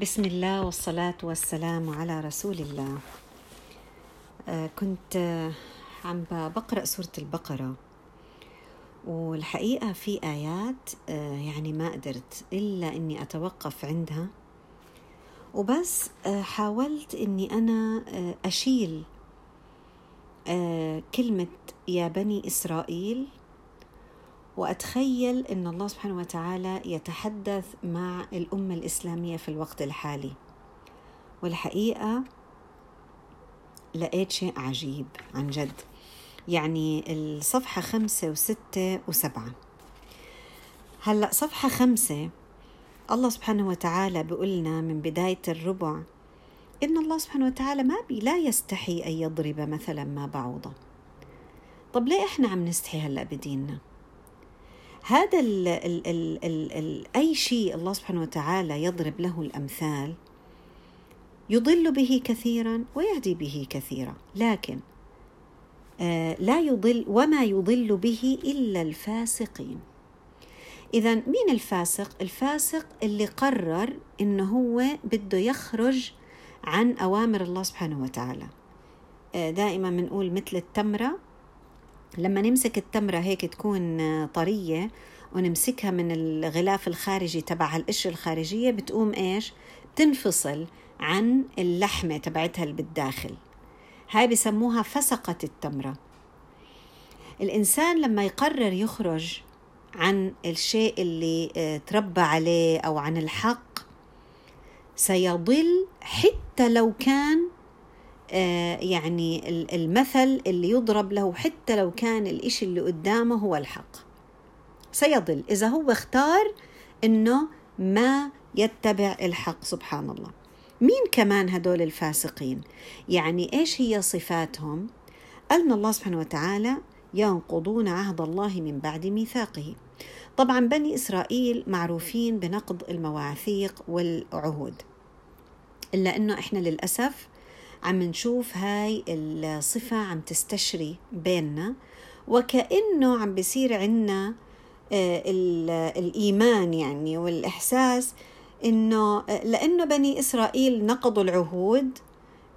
بسم الله والصلاة والسلام على رسول الله. آه، كنت آه، عم بقرأ سورة البقرة. والحقيقة في آيات آه، يعني ما قدرت إلا إني أتوقف عندها. وبس حاولت إني أنا أشيل كلمة يا بني إسرائيل وأتخيل إن الله سبحانه وتعالى يتحدث مع الأمة الإسلامية في الوقت الحالي. والحقيقة لقيت شيء عجيب عن جد. يعني الصفحة خمسة وستة وسبعة. هلأ صفحة خمسة الله سبحانه وتعالى بيقولنا من بداية الربع إن الله سبحانه وتعالى ما بي لا يستحي أن يضرب مثلا ما بعوضة. طب ليه إحنا عم نستحي هلأ بديننا؟ هذا ال ال ال ال ال أي شيء الله سبحانه وتعالى يضرب له الأمثال يضل به كثيرا ويهدي به كثيرا. لكن آه لا يضل وما يضل به إلا الفاسقين. إذا مين الفاسق؟ الفاسق اللي قرر إنه هو بده يخرج عن أوامر الله سبحانه وتعالى. آه دائما بنقول مثل التمرة لما نمسك التمرة هيك تكون طرية ونمسكها من الغلاف الخارجي تبع القشرة الخارجية بتقوم إيش؟ تنفصل عن اللحمة تبعتها اللي بالداخل. هاي بسموها فسقة التمرة. الإنسان لما يقرر يخرج عن الشيء اللي آه، تربى عليه أو عن الحق سيضل حتى لو كان يعني المثل اللي يضرب له حتى لو كان الإشي اللي قدامه هو الحق. سيضل إذا هو اختار أنه ما يتبع الحق سبحان الله. مين كمان هدول الفاسقين؟ يعني إيش هي صفاتهم؟ قالنا الله سبحانه وتعالى ينقضون عهد الله من بعد ميثاقه. طبعا بني إسرائيل معروفين بنقض المواثيق والعهود. إلا أنه إحنا للأسف عم نشوف هاي الصفة عم تستشري بيننا وكأنه عم بصير عنا آه، الإيمان يعني والإحساس إنه آه، لأنه بني إسرائيل نقضوا العهود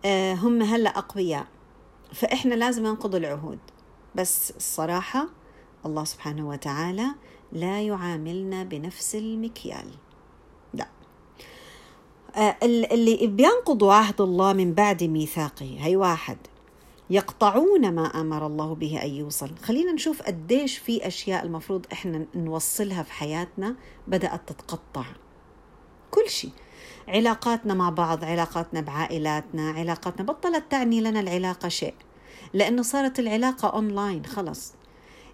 آه، هم هلأ أقوياء. فإحنا لازم ننقض العهود. بس الصراحة الله سبحانه وتعالى لا يعاملنا بنفس المكيال. اللي بينقضوا عهد الله من بعد ميثاقه هي واحد. يقطعون ما أمر الله به أن يوصل. خلينا نشوف قديش في أشياء المفروض إحنا نوصلها في حياتنا بدأت تتقطع. كل شيء. علاقاتنا مع بعض علاقاتنا بعائلاتنا علاقاتنا بطلت تعني لنا العلاقة شيء. لأنه صارت العلاقة اونلاين خلص.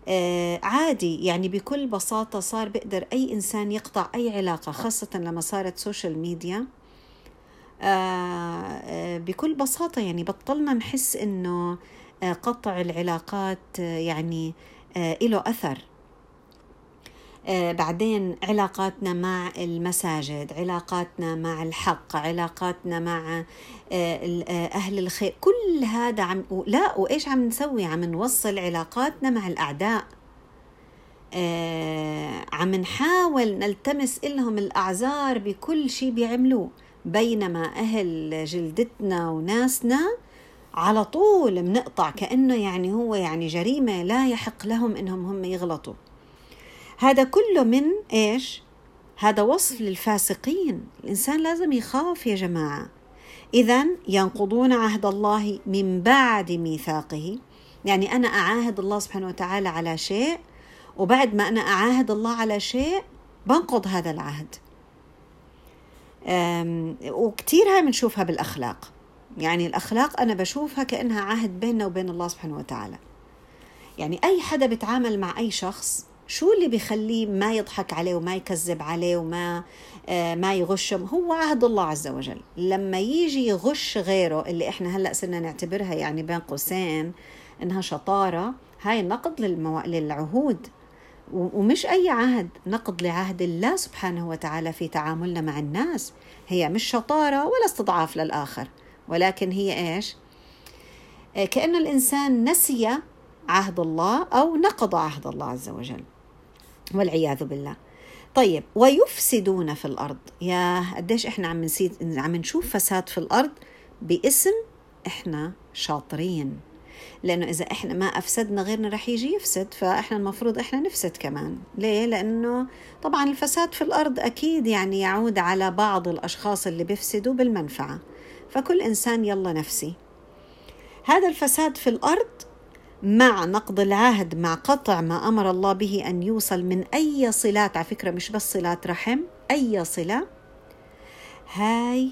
آه عادي يعني بكل بساطة صار بقدر أي إنسان يقطع أي علاقة خاصة لما صارت social media آه، آه، بكل بساطة يعني بطلنا نحس إنه آه، قطع العلاقات يعني له أثر. بعدين علاقاتنا مع المساجد علاقاتنا مع الحق علاقاتنا مع أهل الخير كل هذا عم لا وإيش عم نسوي؟ عم نوصل علاقاتنا مع الأعداء. عم نحاول نلتمس لهم الأعذار بكل شيء بيعملوه. بينما أهل جلدتنا وناسنا على طول بنقطع كأنه يعني هو يعني جريمة لا يحق لهم إنهم هم يغلطوا. هذا كله من إيش؟ هذا وصف للفاسقين. الإنسان لازم يخاف يا جماعة. إذا ينقضون عهد الله من بعد ميثاقه. يعني أنا أعاهد الله سبحانه وتعالى على شيء وبعد ما أنا أعاهد الله على شيء بنقض هذا العهد. وكثير هاي بنشوفها بالأخلاق. يعني الأخلاق أنا بشوفها كأنها عهد بيننا وبين الله سبحانه وتعالى. يعني أي حدا بيتعامل مع أي شخص شو اللي بيخليه ما يضحك عليه وما يكذب عليه وما آه، ما يغشه هو عهد الله عز وجل. لما يجي يغش غيره اللي إحنا هلأ صرنا نعتبرها يعني بين قوسين إنها شطارة هاي نقض للمو... للعهود. ومش أي عهد نقض لعهد الله سبحانه وتعالى في تعاملنا مع الناس. هي مش شطارة ولا استضعاف للآخر ولكن هي إيش؟ آه، كأن الإنسان نسي عهد الله أو نقض عهد الله عز وجل والعياذ بالله. طيب ويفسدون في الأرض. يا قديش إحنا عم نسيد عم نشوف فساد في الأرض؟ باسم إحنا شاطرين. لأنه إذا إحنا ما أفسدنا غيرنا رح يجي يفسد فإحنا المفروض إحنا نفسد كمان. ليه؟ لأنه طبعا الفساد في الأرض أكيد يعني يعود على بعض الأشخاص اللي بيفسدوا بالمنفعة. فكل إنسان يلا نفسي. هذا الفساد في الأرض مع نقض العهد مع قطع ما أمر الله به أن يوصل من أي صلات على فكرة مش بس صلات رحم أي صلة؟ هاي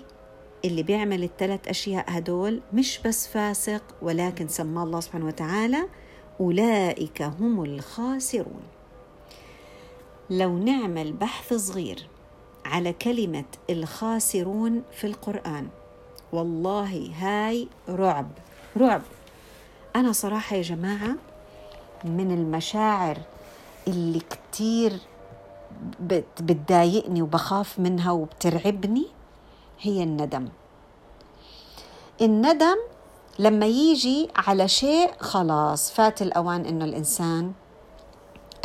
اللي بيعمل الثلاث أشياء هدول مش بس فاسق ولكن سماه الله سبحانه وتعالى أولئك هم الخاسرون. لو نعمل بحث صغير على كلمة الخاسرون في القرآن والله هاي رعب رعب. أنا صراحة يا جماعة من المشاعر اللي كتير بتضايقني وبخاف منها وبترعبني. هي الندم. الندم لما يجي على شيء خلاص فات الأوان إنه الإنسان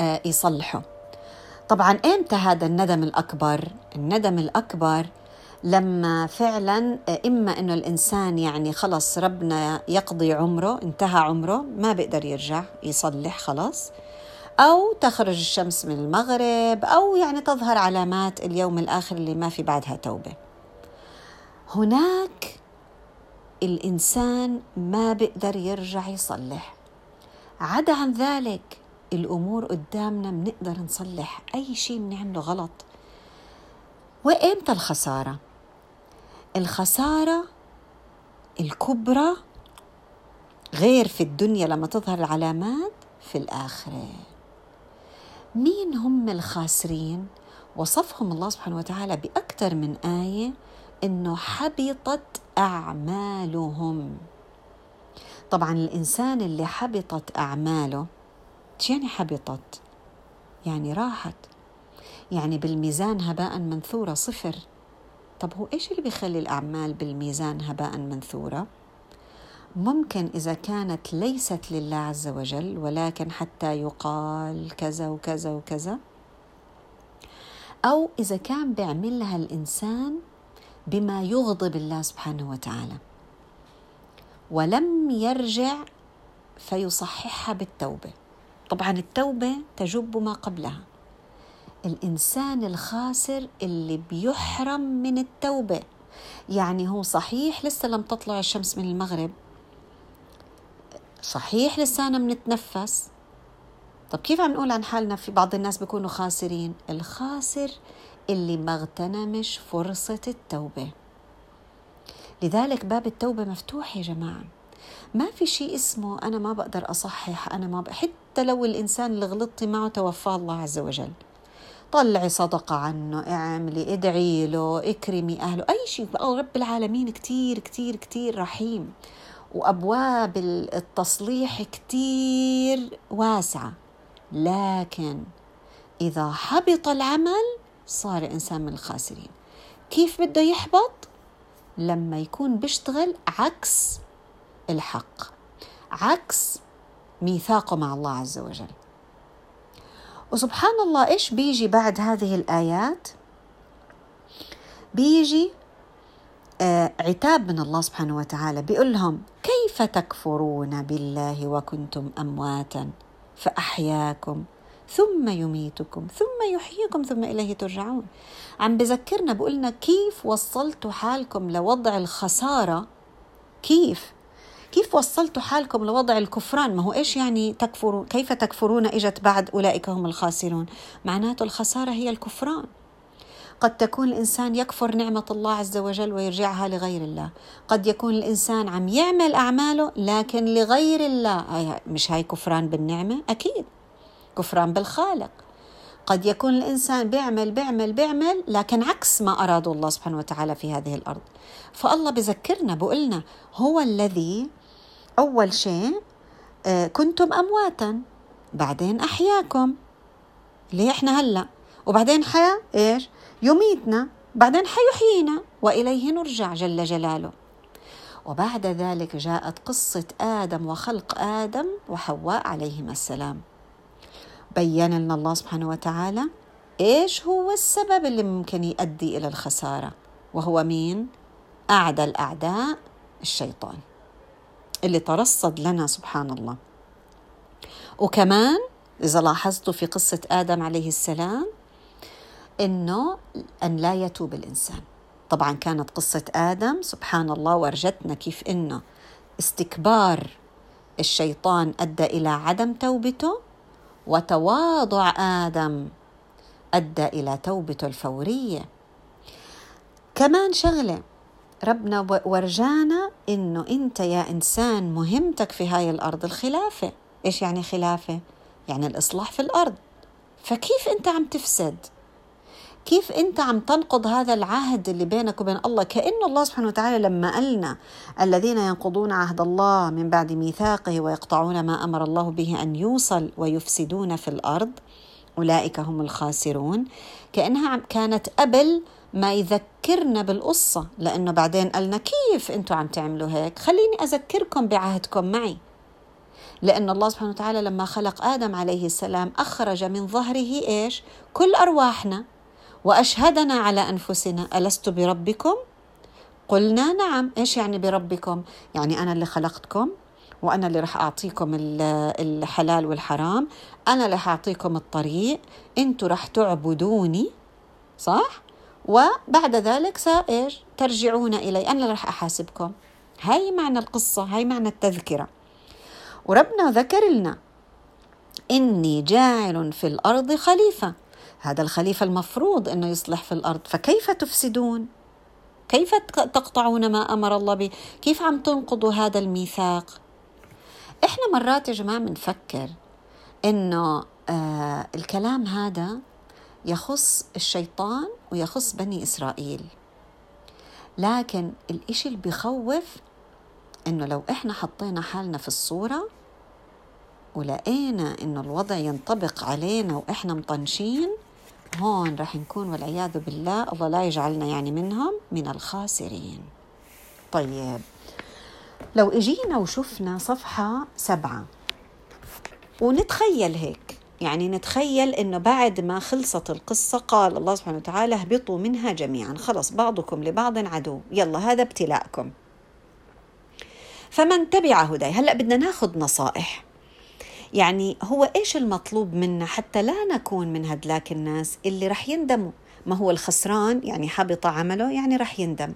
آه، يصلحه. طبعا إمتى هذا الندم الأكبر؟ الندم الأكبر لما فعلا إما أنه الإنسان يعني خلص ربنا يقضي عمره انتهى عمره ما بيقدر يرجع يصلح خلاص. أو تخرج الشمس من المغرب أو يعني تظهر علامات اليوم الآخر اللي ما في بعدها توبة. هناك الإنسان ما بيقدر يرجع يصلح. عدا عن ذلك الأمور قدامنا بنقدر نصلح أي شيء بنعمله غلط. وإمتى الخسارة؟ الخسارة الكبرى غير في الدنيا لما تظهر العلامات في الآخرة. مين هم الخاسرين؟ وصفهم الله سبحانه وتعالى بأكثر من آية إنه حبطت أعمالهم. طبعا الإنسان اللي حبطت أعماله شو يعني حبطت؟ يعني راحت. يعني بالميزان هباء منثورة صفر. طب هو إيش اللي بيخلي الأعمال بالميزان هباء منثورة؟ ممكن إذا كانت ليست لله عز وجل ولكن حتى يقال كذا وكذا وكذا. أو إذا كان بيعملها الإنسان بما يغضب الله سبحانه وتعالى. ولم يرجع فيصححها بالتوبة. طبعا التوبة تجب ما قبلها. الإنسان الخاسر اللي بيحرم من التوبة. يعني هو صحيح لسه لم تطلع الشمس من المغرب. صحيح لسانا بنتنفس طب كيف عم نقول عن حالنا؟ في بعض الناس بيكونوا خاسرين. الخاسر اللي ما اغتنمش فرصة التوبة. لذلك باب التوبة مفتوح يا جماعة. ما في شيء اسمه أنا ما بقدر أصحح أنا ما بقدر حتى لو الإنسان اللي غلطتي معه توفاه الله عز وجل. طلعي صدقة عنه اعملي ادعي له اكرمي أهله أي شيء. رب العالمين كتير كتير كتير رحيم. وأبواب التصليح كتير واسعة. لكن إذا حبط العمل صار إنسان من الخاسرين. كيف بده يحبط؟ لما يكون بيشتغل عكس الحق عكس ميثاقه مع الله عز وجل. وسبحان الله إيش بيجي بعد هذه الآيات؟ بيجي آه عتاب من الله سبحانه وتعالى. بيقول لهم كيف تكفرون بالله وكنتم أمواتا فأحياكم؟ ثم يميتكم ثم يحييكم ثم إليه ترجعون. عم بذكرنا بقولنا كيف وصلتوا حالكم لوضع الخسارة؟ كيف؟ كيف وصلتوا حالكم لوضع الكفران؟ ما هو إيش يعني تكفرون؟ كيف تكفرون إجت بعد أولئك هم الخاسرون؟ معناته الخسارة هي الكفران. قد تكون الإنسان يكفر نعمة الله عز وجل ويرجعها لغير الله. قد يكون الإنسان عم يعمل أعماله لكن لغير الله. مش هاي كفران بالنعمة؟ أكيد. كفران بالخالق. قد يكون الإنسان بيعمل بيعمل بيعمل لكن عكس ما أراد الله سبحانه وتعالى في هذه الأرض. فالله بذكرنا بقولنا هو الذي أول شيء آه، كنتم أمواتا بعدين أحياكم. اللي إحنا هلأ؟ وبعدين حيا إيش؟ يميتنا بعدين حيحيينا وإليه نرجع جل جلاله. وبعد ذلك جاءت قصة آدم وخلق آدم وحواء عليهما السلام. بين لنا الله سبحانه وتعالى إيش هو السبب اللي ممكن يؤدي إلى الخسارة؟ وهو مين؟ أعدى الأعداء الشيطان اللي ترصد لنا سبحان الله. وكمان إذا لاحظتوا في قصة آدم عليه السلام إنه أن لا يتوب الإنسان. طبعا كانت قصة آدم سبحان الله ورجتنا كيف إنه استكبار الشيطان أدى إلى عدم توبته وتواضع آدم أدى إلى توبته الفورية كمان شغلة ربنا ورجانا إنه أنت يا إنسان مهمتك في هاي الأرض الخلافة إيش يعني خلافة؟ يعني الإصلاح في الأرض فكيف أنت عم تفسد؟ كيف أنت عم تنقض هذا العهد اللي بينك وبين الله؟ كانه الله سبحانه وتعالى لما قالنا الذين ينقضون عهد الله من بعد ميثاقه ويقطعون ما أمر الله به أن يوصل ويفسدون في الأرض أولئك هم الخاسرون. كأنها كانت قبل ما يذكرنا بالقصة لأنه بعدين قالنا كيف أنتم عم تعملوا هيك؟ خليني أذكركم بعهدكم معي. لأن الله سبحانه وتعالى لما خلق آدم عليه السلام أخرج من ظهره إيش؟ كل أرواحنا. وأشهدنا على أنفسنا ألست بربكم؟ قلنا نعم. إيش يعني بربكم؟ يعني أنا اللي خلقتكم وأنا اللي راح أعطيكم الحلال والحرام أنا اللي حاعطيكم الطريق إنتوا راح تعبدوني صح؟ وبعد ذلك إيش؟ ترجعون إلي. أنا اللي راح أحاسبكم. هاي معنى القصة هاي معنى التذكرة. وربنا ذكر لنا إني جاعل في الأرض خليفة. هذا الخليفة المفروض أنه يصلح في الأرض فكيف تفسدون؟ كيف تقطعون ما أمر الله به؟ كيف عم تنقضوا هذا الميثاق؟ إحنا مرات يا جماعة بنفكر إنه آه الكلام هذا يخص الشيطان ويخص بني إسرائيل لكن الإشي اللي بخوف إنه لو إحنا حطينا حالنا في الصورة ولقينا إنه الوضع ينطبق علينا وإحنا مطنشين هون رح نكون والعياذ بالله الله لا يجعلنا يعني منهم من الخاسرين. طيب. لو إجينا وشفنا صفحة سبعة ونتخيل هيك يعني نتخيل إنه بعد ما خلصت القصة قال الله سبحانه وتعالى اهبطوا منها جميعا خلص بعضكم لبعض عدو يلا هذا ابتلاءكم. فمن تبع هداي؟ هلأ بدنا ناخذ نصائح. يعني هو إيش المطلوب منا حتى لا نكون من هدلاك الناس اللي رح يندموا؟ ما هو الخسران يعني حبط عمله يعني رح يندم.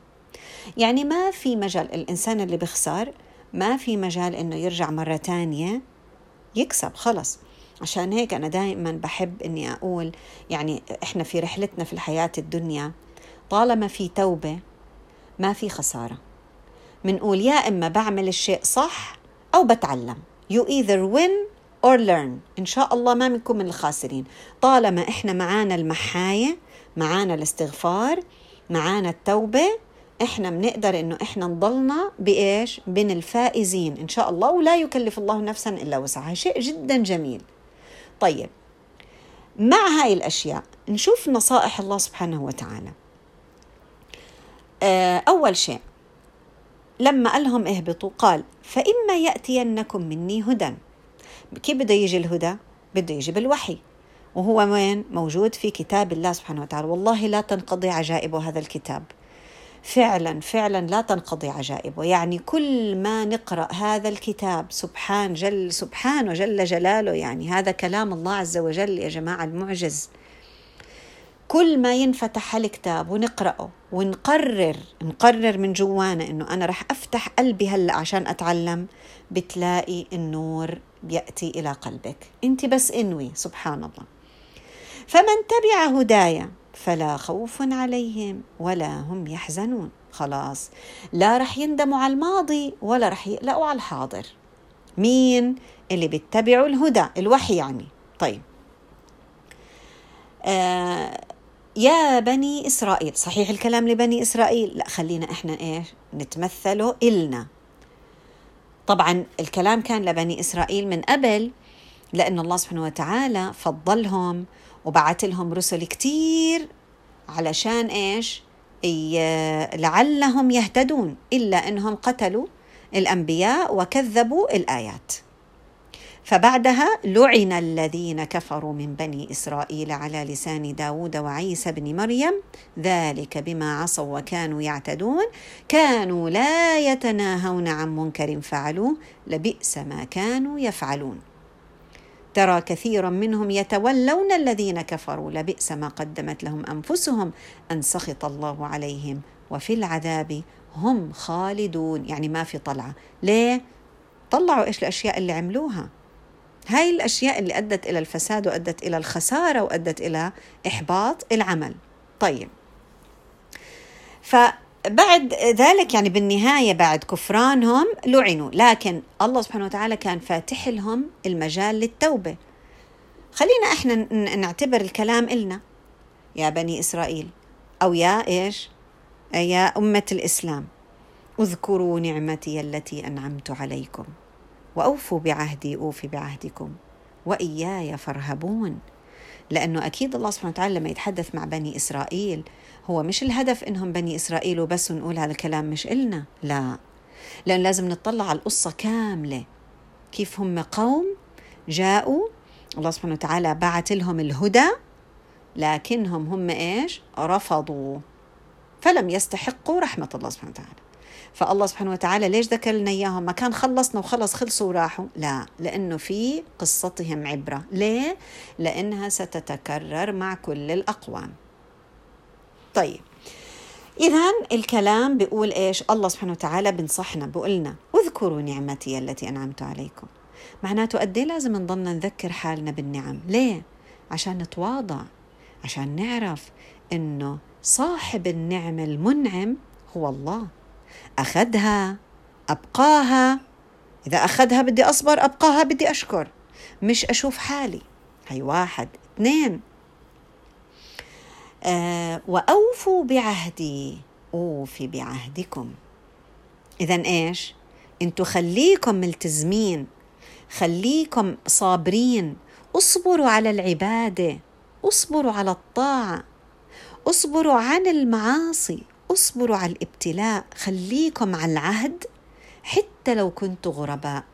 يعني ما في مجال الإنسان اللي بخسر ما في مجال إنه يرجع مرة تانية يكسب خلص. عشان هيك أنا دائما بحب إني أقول يعني إحنا في رحلتنا في الحياة الدنيا طالما في توبة ما في خسارة. منقول يا إما بعمل الشيء صح أو بتعلم. You either win or learn. إن شاء الله ما منكم من الخاسرين. طالما إحنا معانا المحاية معانا الاستغفار معانا التوبة إحنا بنقدر إنه إحنا نضلنا بإيش؟ بين الفائزين. إن شاء الله ولا يكلف الله نفسا إلا وسعها. شيء جدا جميل. طيب مع هاي الأشياء نشوف نصائح الله سبحانه وتعالى. آه، أول شيء لما قال لهم اهبطوا قال فإما يأتينكم مني هدى. كيف بده يجي الهدى؟ بده يجي بالوحي. وهو وين؟ موجود في كتاب الله سبحانه وتعالى. والله لا تنقضي عجائب هذا الكتاب. فعلا فعلا لا تنقضي عجائبه. يعني كل ما نقرأ هذا الكتاب سبحان جل سبحان وجل جلاله يعني هذا كلام الله عز وجل يا جماعة المعجز. كل ما ينفتح الكتاب ونقرأه ونقرر نقرر من جوانا إنه أنا رح أفتح قلبي هلأ عشان أتعلم بتلاقي النور بيأتي إلى قلبك. أنت بس إنوي سبحان الله. فمن تبع هدايا فلا خوف عليهم ولا هم يحزنون. خلاص لا رح يندموا على الماضي ولا رح يقلقوا على الحاضر. مين اللي بيتبعوا الهدى؟ الوحي يعني. طيب. آه يا بني إسرائيل صحيح الكلام لبني إسرائيل؟ لا خلينا إحنا إيش؟ نتمثله إلنا. طبعا الكلام كان لبني إسرائيل من قبل لأن الله سبحانه وتعالى فضلهم وبعت لهم رسل كتير علشان إيش؟ لعلهم يهتدون إلا أنهم قتلوا الأنبياء وكذبوا الآيات. فبعدها لعن الذين كفروا من بني إسرائيل على لسان داود وعيسى بن مريم ذلك بما عصوا وكانوا يعتدون. كانوا لا يتناهون عن منكر فعلوه لبئس ما كانوا يفعلون. ترى كثيرا منهم يتولون الذين كفروا لبئس ما قدمت لهم أنفسهم. أن سخط الله عليهم وفي العذاب هم خالدون. يعني ما في طلعة. ليه؟ طلعوا إيش الأشياء اللي عملوها؟ هاي الأشياء اللي أدت إلى الفساد وأدت إلى الخسارة وأدت إلى إحباط العمل. طيب. فبعد ذلك يعني بالنهاية بعد كفرانهم لعنوا لكن الله سبحانه وتعالى كان فاتح لهم المجال للتوبة. خلينا إحنا نعتبر الكلام إلنا. يا بني إسرائيل أو يا إيش؟ يا أمة الإسلام. اذكروا نعمتي التي أنعمت عليكم. وأوفوا بعهدي أوفي بعهدكم. وإياي فارهبون. لأنه أكيد الله سبحانه وتعالى لما يتحدث مع بني إسرائيل هو مش الهدف إنهم بني إسرائيل وبس ونقول هذا الكلام مش إلنا لا. لأن لازم نطلع على القصة كاملة. كيف هم قوم جاءوا الله سبحانه وتعالى بعث لهم الهدى لكنهم هم إيش؟ رفضوا. فلم يستحقوا رحمة الله سبحانه وتعالى. فالله سبحانه وتعالى ليش ذكر لنا إياهم ما كان خلصنا وخلص خلصوا وراحوا لا لأنه في قصتهم عبرة ليه لأنها ستتكرر مع كل الأقوام طيب إذا الكلام بيقول إيش؟ الله سبحانه وتعالى بنصحنا بقولنا اذكروا نعمتي التي أنعمت عليكم. معناته قد إيه لازم نضلنا نذكر حالنا بالنعم، ليه؟ عشان نتواضع، عشان نعرف إنه صاحب النعمة المنعم هو الله. أخذها أبقاها. إذا أخذها بدي أصبر أبقاها بدي أشكر. مش أشوف حالي. هي واحد اثنين. آه وأوفوا بعهدي. أوفي بعهدكم. إذا إيش؟ أنتوا خليكم ملتزمين. خليكم صابرين. اصبروا على العبادة. اصبروا على الطاعة. اصبروا عن المعاصي. أصبروا على الابتلاء خليكم على العهد حتى لو كنتوا غرباء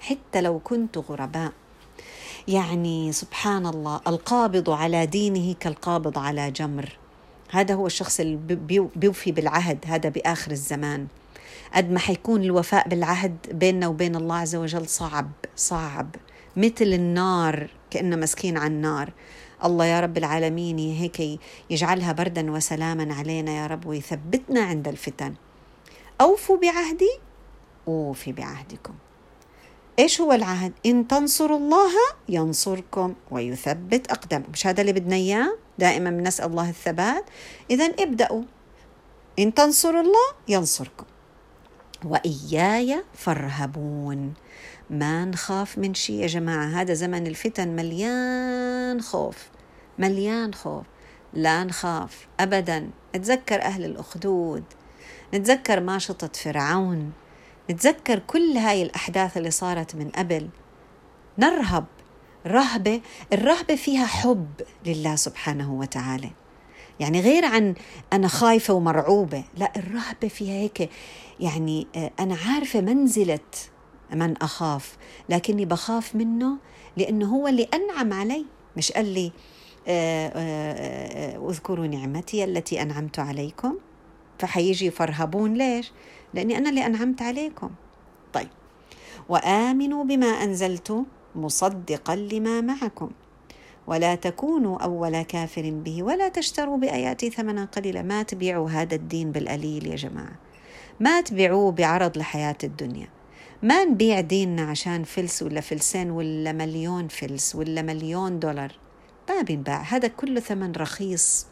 حتى لو كنتوا غرباء. يعني سبحان الله القابض على دينه كالقابض على جمر. هذا هو الشخص اللي بيوفي بالعهد هذا بآخر الزمان. قد ما حيكون الوفاء بالعهد بيننا وبين الله عز وجل صعب صعب. مثل النار كأنه مسكين على النار الله يا رب العالمين هيك يجعلها بردا وسلاما علينا يا رب ويثبتنا عند الفتن. أوفوا بعهدي أوفي بعهدكم. إيش هو العهد؟ إن تنصروا الله ينصركم ويثبت أقدامكم. مش هذا اللي بدنا إياه؟ دائما بنسأل الله الثبات. إذا ابدأوا. إن تنصروا الله ينصركم. وإياي فارهبون. ما نخاف من شيء يا جماعة؟ هذا زمن الفتن مليان خوف مليان خوف. لا نخاف أبدا. نتذكر أهل الأخدود نتذكر ماشطة فرعون نتذكر كل هاي الأحداث اللي صارت من قبل. نرهب رهبة الرهبة فيها حب لله سبحانه وتعالى. يعني غير عن أنا خايفة ومرعوبة لا الرهبة فيها هيك يعني آه، أنا عارفة منزلة من أخاف. لكني بخاف منه لأنه هو اللي أنعم علي. مش قال لي آه، آه، اذكروا نعمتي التي أنعمت عليكم. فحيجي فرهبون ليش؟ لأني أنا اللي أنعمت عليكم. طيب. وآمنوا بما أنزلت مصدقا لما معكم. ولا تكونوا أول كافر به ولا تشتروا بآياتي ثمنا قليلا. ما تبيعوا هذا الدين بالقليل يا جماعة. ما تبيعوه بعرض لحياة الدنيا. ما نبيع ديننا عشان فلس ولا فلسين ولا مليون فلس ولا مليون دولار؟ ما بينباع هذا كله ثمن رخيص.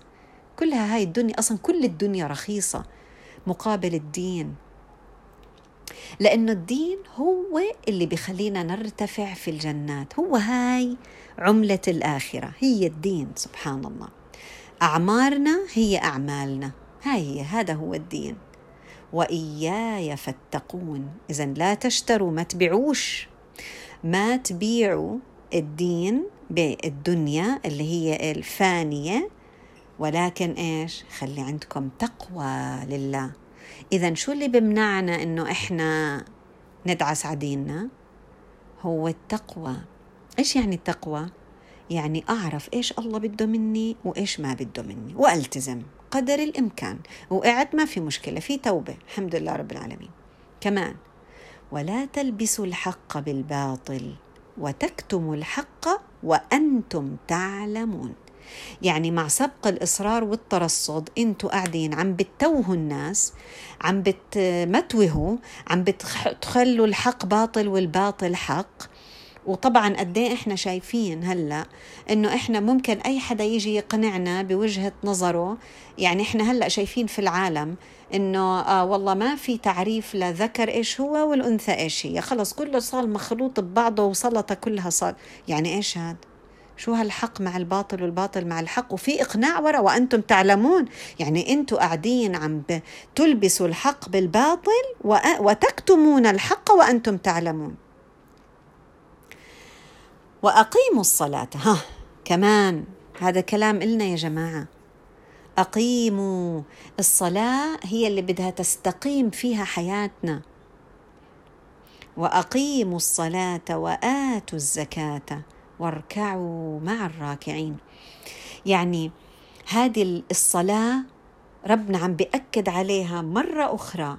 كلها هاي الدنيا أصلا كل الدنيا رخيصة مقابل الدين. لأنه الدين هو اللي بيخلينا نرتفع في الجنات هو هاي عملة الآخرة هي الدين سبحان الله. أعمارنا هي أعمالنا هاي هي هذا هو الدين. وإياي فاتقون. إذا لا تشتروا ما تبيعوش. ما تبيعوا الدين بالدنيا اللي هي الفانية ولكن إيش؟ خلي عندكم تقوى لله. إذا شو اللي بمنعنا إنه إحنا ندعس عديننا؟ هو التقوى. إيش يعني التقوى؟ يعني أعرف إيش الله بده مني وإيش ما بده مني وألتزم. قدر الإمكان وقعد ما في مشكلة في توبة الحمد لله رب العالمين. كمان ولا تلبسوا الحق بالباطل وتكتموا الحق وأنتم تعلمون. يعني مع سبق الإصرار والترصد أنتوا قاعدين عم بتوهوا الناس عم بتمتوهوا عم بتخلوا الحق باطل والباطل حق. وطبعا قد إيه إحنا شايفين هلأ إنه إحنا ممكن أي حدا يجي يقنعنا بوجهة نظره. يعني إحنا هلأ شايفين في العالم إنه آه والله ما في تعريف لذكر إيش هو والأنثى إيش هي. خلص كله صار مخلوط ببعضه وسلطة كلها صار يعني إيش هذا شو هالحق مع الباطل والباطل مع الحق؟ وفي إقناع ورا وأنتم تعلمون. يعني أنتم قاعدين عم تلبسوا الحق بالباطل وتكتمون الحق وأنتم تعلمون. وأقيموا الصلاة. ها كمان هذا كلام إلنا يا جماعة. أقيموا. الصلاة هي اللي بدها تستقيم فيها حياتنا. وأقيموا الصلاة وآتوا الزكاة. واركعوا مع الراكعين. يعني هذه الصلاة ربنا عم بيأكد عليها مرة أخرى.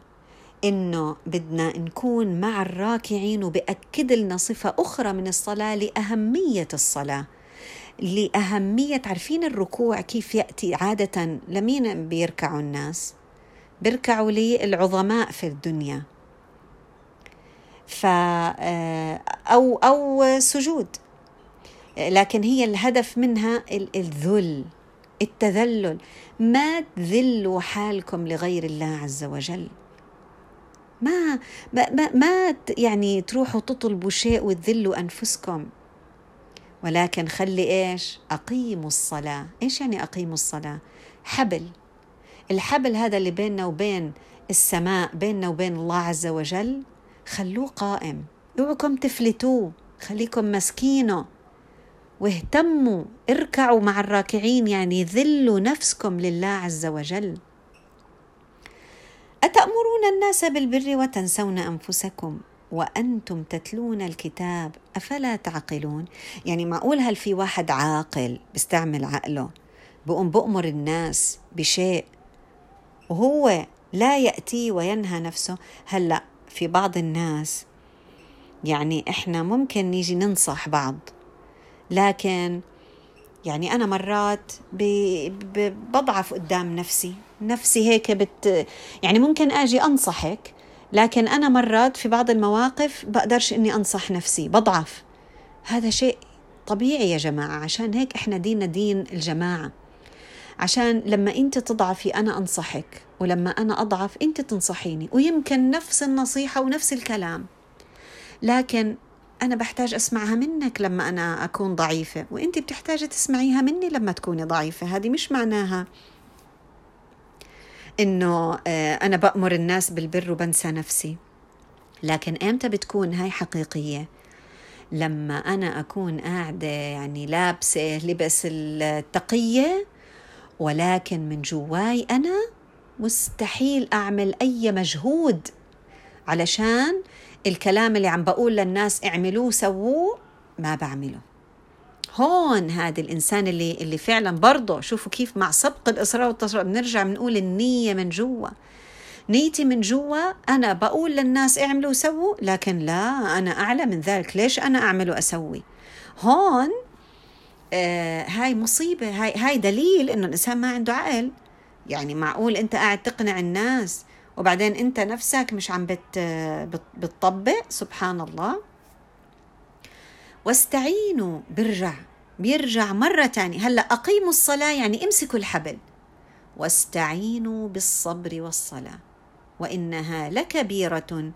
إنه بدنا نكون مع الراكعين وبأكد لنا صفة أخرى من الصلاة لأهمية الصلاة. لأهمية عارفين الركوع كيف يأتي؟ عادة لمين بيركعوا الناس؟ بيركعوا للعظماء في الدنيا. ف آه، أو أو سجود. لكن هي الهدف منها الذل التذلل. ما تذلوا حالكم لغير الله عز وجل. ما ما ما, يعني تروحوا تطلبوا شيء وتذلوا أنفسكم. ولكن خلي إيش؟ أقيموا الصلاة. إيش يعني أقيموا الصلاة؟ حبل. الحبل هذا اللي بيننا وبين السماء بيننا وبين الله عز وجل خلوه قائم. اوعكم تفلتوه. خليكم ماسكينه واهتموا. اركعوا مع الراكعين. يعني ذلوا نفسكم لله عز وجل. أتأمرون الناس بالبر وتنسون أنفسكم وأنتم تتلون الكتاب أفلا تعقلون؟ يعني معقول هل في واحد عاقل بيستعمل عقله بقوم بأمر الناس بشيء وهو لا يأتي وينهى نفسه؟ هلأ في بعض الناس يعني إحنا ممكن نيجي ننصح بعض لكن يعني أنا مرات بضعف قدام نفسي. نفسي هيك بت يعني ممكن أجي أنصحك لكن أنا مرات في بعض المواقف بقدرش إني أنصح نفسي بضعف. هذا شيء طبيعي يا جماعة عشان هيك إحنا ديننا دين الجماعة. عشان لما أنت تضعفي أنا أنصحك ولما أنا أضعف أنت تنصحيني. ويمكن نفس النصيحة ونفس الكلام. لكن أنا بحتاج أسمعها منك لما أنا أكون ضعيفة وأنت بتحتاجي تسمعيها مني لما تكوني ضعيفة هذه مش معناها إنه آه، أنا بأمر الناس بالبر وبنسى نفسي. لكن إمتى بتكون هاي حقيقية؟ لما أنا أكون قاعدة يعني لابسة لبس التقية ولكن من جواي أنا مستحيل أعمل أي مجهود. علشان الكلام اللي عم بقول للناس اعملوه سووه ما بعمله. هون هذا الإنسان اللي اللي فعلا برضه شوفوا كيف مع سبق الاصرار والتصرف بنرجع بنقول النية من جوا. نيتي من جوا أنا بقول للناس اعملوا وسووا لكن لا أنا أعلى من ذلك. ليش أنا اعمل وأسوي؟ هون آه هاي مصيبة هاي هاي دليل إنه الإنسان ما عنده عقل. يعني معقول أنت قاعد تقنع الناس وبعدين انت نفسك مش عم بت بتطبق سبحان الله واستعينوا برجع بيرجع مرة تانية هلأ أقيموا الصلاة يعني امسكوا الحبل. واستعينوا بالصبر والصلاة. وإنها لكبيرة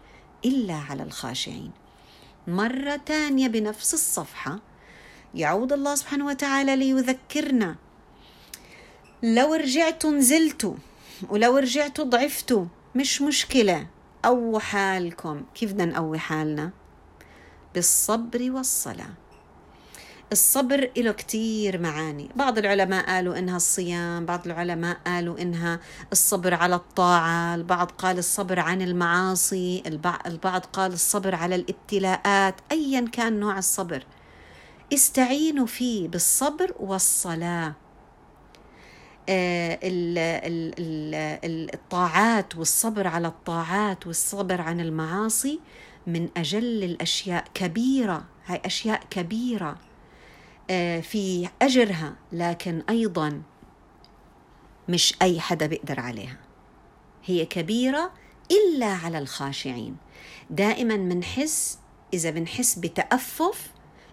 إلا على الخاشعين. مرة تانية بنفس الصفحة يعود الله سبحانه وتعالى ليذكرنا. لو رجعتوا نزلتوا ولو رجعتوا ضعفتوا مش مشكلة قووا حالكم. كيف بدنا نقوي حالنا؟ بالصبر والصلاة. الصبر له كتير معاني. بعض العلماء قالوا إنها الصيام بعض العلماء قالوا إنها الصبر على الطاعة البعض قال الصبر عن المعاصي البعض قال الصبر على الابتلاءات أيا كان نوع الصبر. استعينوا فيه بالصبر والصلاة. الطاعات والصبر على الطاعات والصبر عن المعاصي من أجل الأشياء كبيرة هاي أشياء كبيرة آه، في أجرها لكن أيضا مش أي حدا بيقدر عليها. هي كبيرة إلا على الخاشعين. دائما بنحس إذا بنحس بتأفف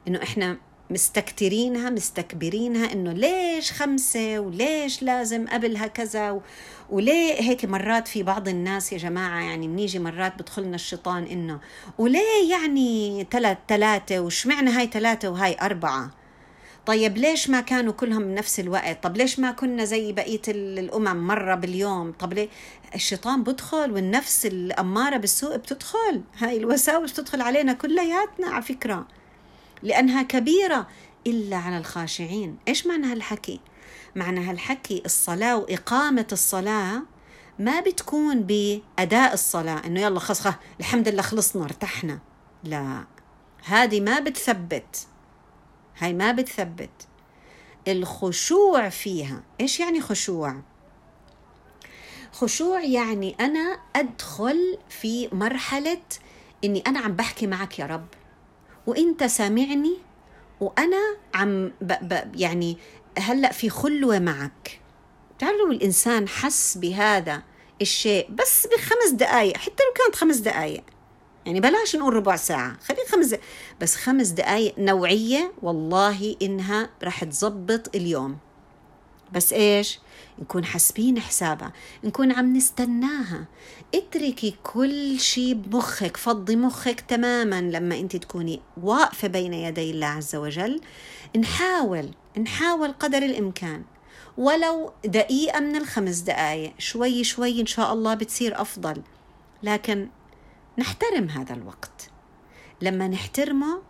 إنه إحنا مستكترينها مستكبرينها إنه ليش خمسة وليش لازم قبلها كذا. وليه هيك مرات في بعض الناس يا جماعة يعني بنيجي مرات بدخلنا الشيطان إنه وليه يعني ثلاث ثلاثة وشمعنا هاي ثلاثة وهاي أربعة؟ طيب ليش ما كانوا كلهم بنفس الوقت؟ طب ليش ما كنا زي بقية الأمم مرة باليوم؟ طب ليه؟ الشيطان بدخل والنفس الأمارة بالسوء بتدخل هاي الوساوس بتدخل علينا كلياتنا على فكرة. لأنها كبيرة إلا على الخاشعين. إيش معنى هالحكي؟ معنى هالحكي الصلاة وإقامة الصلاة ما بتكون بأداء الصلاة إنه يلا خلص الحمد لله خلصنا ارتحنا. لا هذه ما بتثبت. هاي ما بتثبت. الخشوع فيها إيش يعني خشوع؟ خشوع يعني أنا أدخل في مرحلة إني أنا عم بحكي معك يا رب. وانت سامعني وأنا عم ب ب يعني هلأ في خلوة معك تعرفوا الإنسان حس بهذا الشيء بس بخمس دقائق حتى لو كانت خمس دقائق يعني بلاش نقول ربع ساعة خلي خمس دقائق. بس خمس دقائق نوعية والله إنها رح تزبط اليوم بس إيش؟ نكون حاسبين حسابها نكون عم نستناها. اتركي كل شيء بمخك فضي مخك تماما لما انت تكوني واقفة بين يدي الله عز وجل. نحاول نحاول قدر الإمكان. ولو دقيقة من الخمس دقائق شوي شوي إن شاء الله بتصير أفضل. لكن نحترم هذا الوقت. لما نحترمه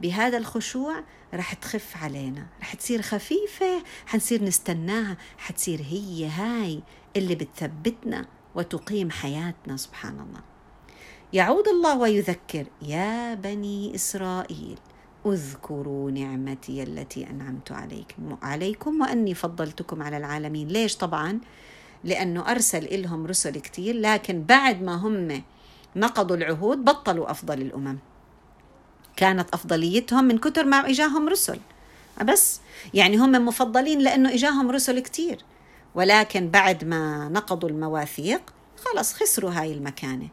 بهذا الخشوع رح تخف علينا رح تصير خفيفة حنصير نستناها حتصير هي هاي اللي بتثبتنا وتقيم حياتنا سبحان الله. يعود الله ويذكر يا بني إسرائيل اذكروا نعمتي التي أنعمت عليكم عليكم وأني فضلتكم على العالمين. ليش طبعا؟ لأنه أرسل إلهم رسل كتير لكن بعد ما هم نقضوا العهود بطلوا أفضل الأمم. كانت أفضليتهم من كتر ما إجاهم رسل. بس يعني هم مفضلين لأنه إجاهم رسل كتير. ولكن بعد ما نقضوا المواثيق خلص خسروا هاي المكانة.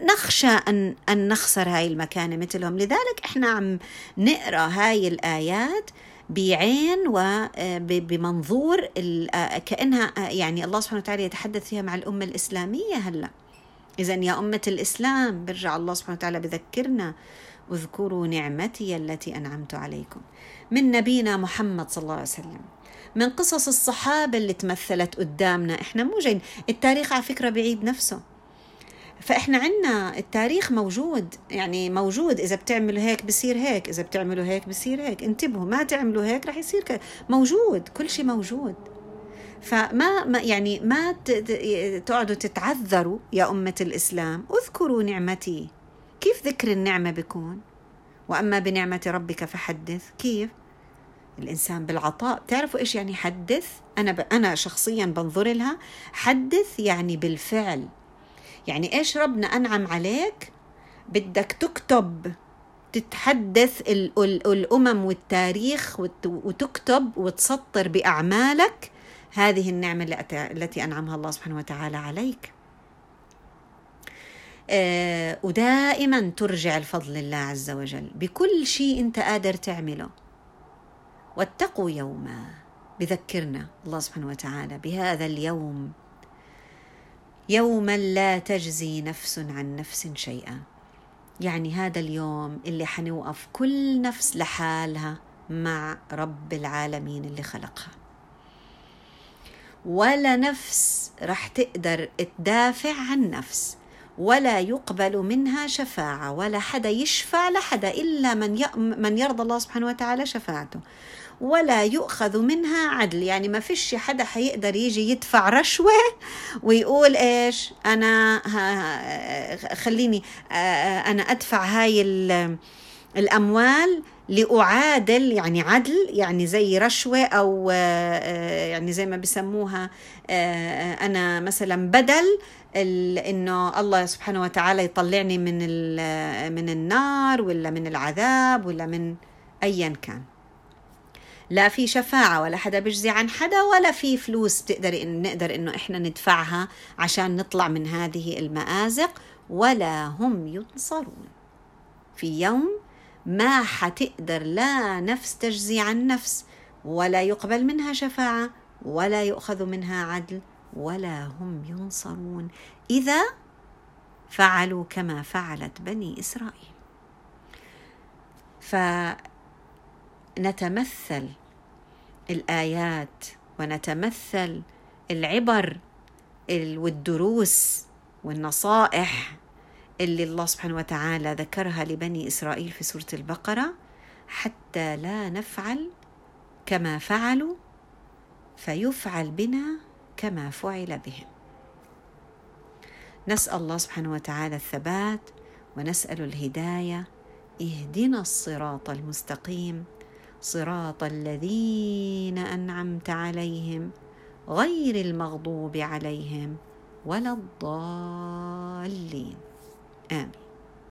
نخشى أن, أن نخسر هاي المكانة مثلهم. لذلك إحنا عم نقرأ هاي الآيات بعين وبمنظور كأنها يعني الله سبحانه وتعالى يتحدث فيها مع الأمة الإسلامية هلأ. إذا يا أمة الإسلام برجع الله سبحانه وتعالى بذكرنا. اذكروا نعمتي التي أنعمت عليكم. من نبينا محمد صلى الله عليه وسلم من قصص الصحابة اللي تمثلت قدامنا. إحنا مو جايين التاريخ على فكرة بعيد نفسه. فإحنا عنا التاريخ موجود يعني موجود. إذا بتعملوا هيك بصير هيك إذا بتعملوا هيك بصير هيك. انتبهوا ما تعملوا هيك رح يصير كي. موجود كل شيء موجود. فما ما يعني ما تقعدوا تتعذروا يا أمة الإسلام. اذكروا نعمتي. كيف ذكر النعمة بيكون؟ وأما بنعمة ربك فحدث. كيف؟ الإنسان بالعطاء. تعرفوا إيش يعني حدث؟ أنا ب... أنا شخصيا بنظر لها حدث يعني بالفعل. يعني إيش ربنا أنعم عليك؟ بدك تكتب تتحدث الأمم والتاريخ وتكتب وتسطر بأعمالك. هذه النعمة التي أنعمها الله سبحانه وتعالى عليك. ودائما ترجع الفضل لله عز وجل بكل شيء أنت قادر تعمله. واتقوا يوما بذكرنا الله سبحانه وتعالى بهذا اليوم. يوما لا تجزي نفس عن نفس شيئا. يعني هذا اليوم اللي حنوقف كل نفس لحالها مع رب العالمين اللي خلقها. ولا نفس رح تقدر تدافع عن نفس. ولا يقبل منها شفاعة ولا حدا يشفع لحدا إلا من من يرضى الله سبحانه وتعالى شفاعته. ولا يؤخذ منها عدل يعني ما فيش حدا حيقدر يجي يدفع رشوة ويقول إيش أنا خليني أنا أدفع هاي الأموال لأعادل يعني عدل يعني زي رشوة أو يعني زي ما بسموها أنا مثلا بدل إنه الله سبحانه وتعالى يطلعني من من النار ولا من العذاب ولا من ايا كان. لا في شفاعة ولا حدا بيجزي عن حدا ولا في فلوس بتقدر إن نقدر إنه إحنا ندفعها عشان نطلع من هذه المآزق ولا هم ينصرون. في يوم ما حتقدر لا نفس تجزي عن نفس ولا يقبل منها شفاعة ولا يؤخذ منها عدل ولا هم ينصرون. إذا فعلوا كما فعلت بني إسرائيل. فنتمثل الآيات ونتمثل العبر والدروس والنصائح اللي الله سبحانه وتعالى ذكرها لبني إسرائيل في سورة البقرة حتى لا نفعل كما فعلوا فيفعل بنا كما فعل بهم. نسأل الله سبحانه وتعالى الثبات ونسأل الهداية اهدنا الصراط المستقيم صراط الذين أنعمت عليهم غير المغضوب عليهم ولا الضالين. And.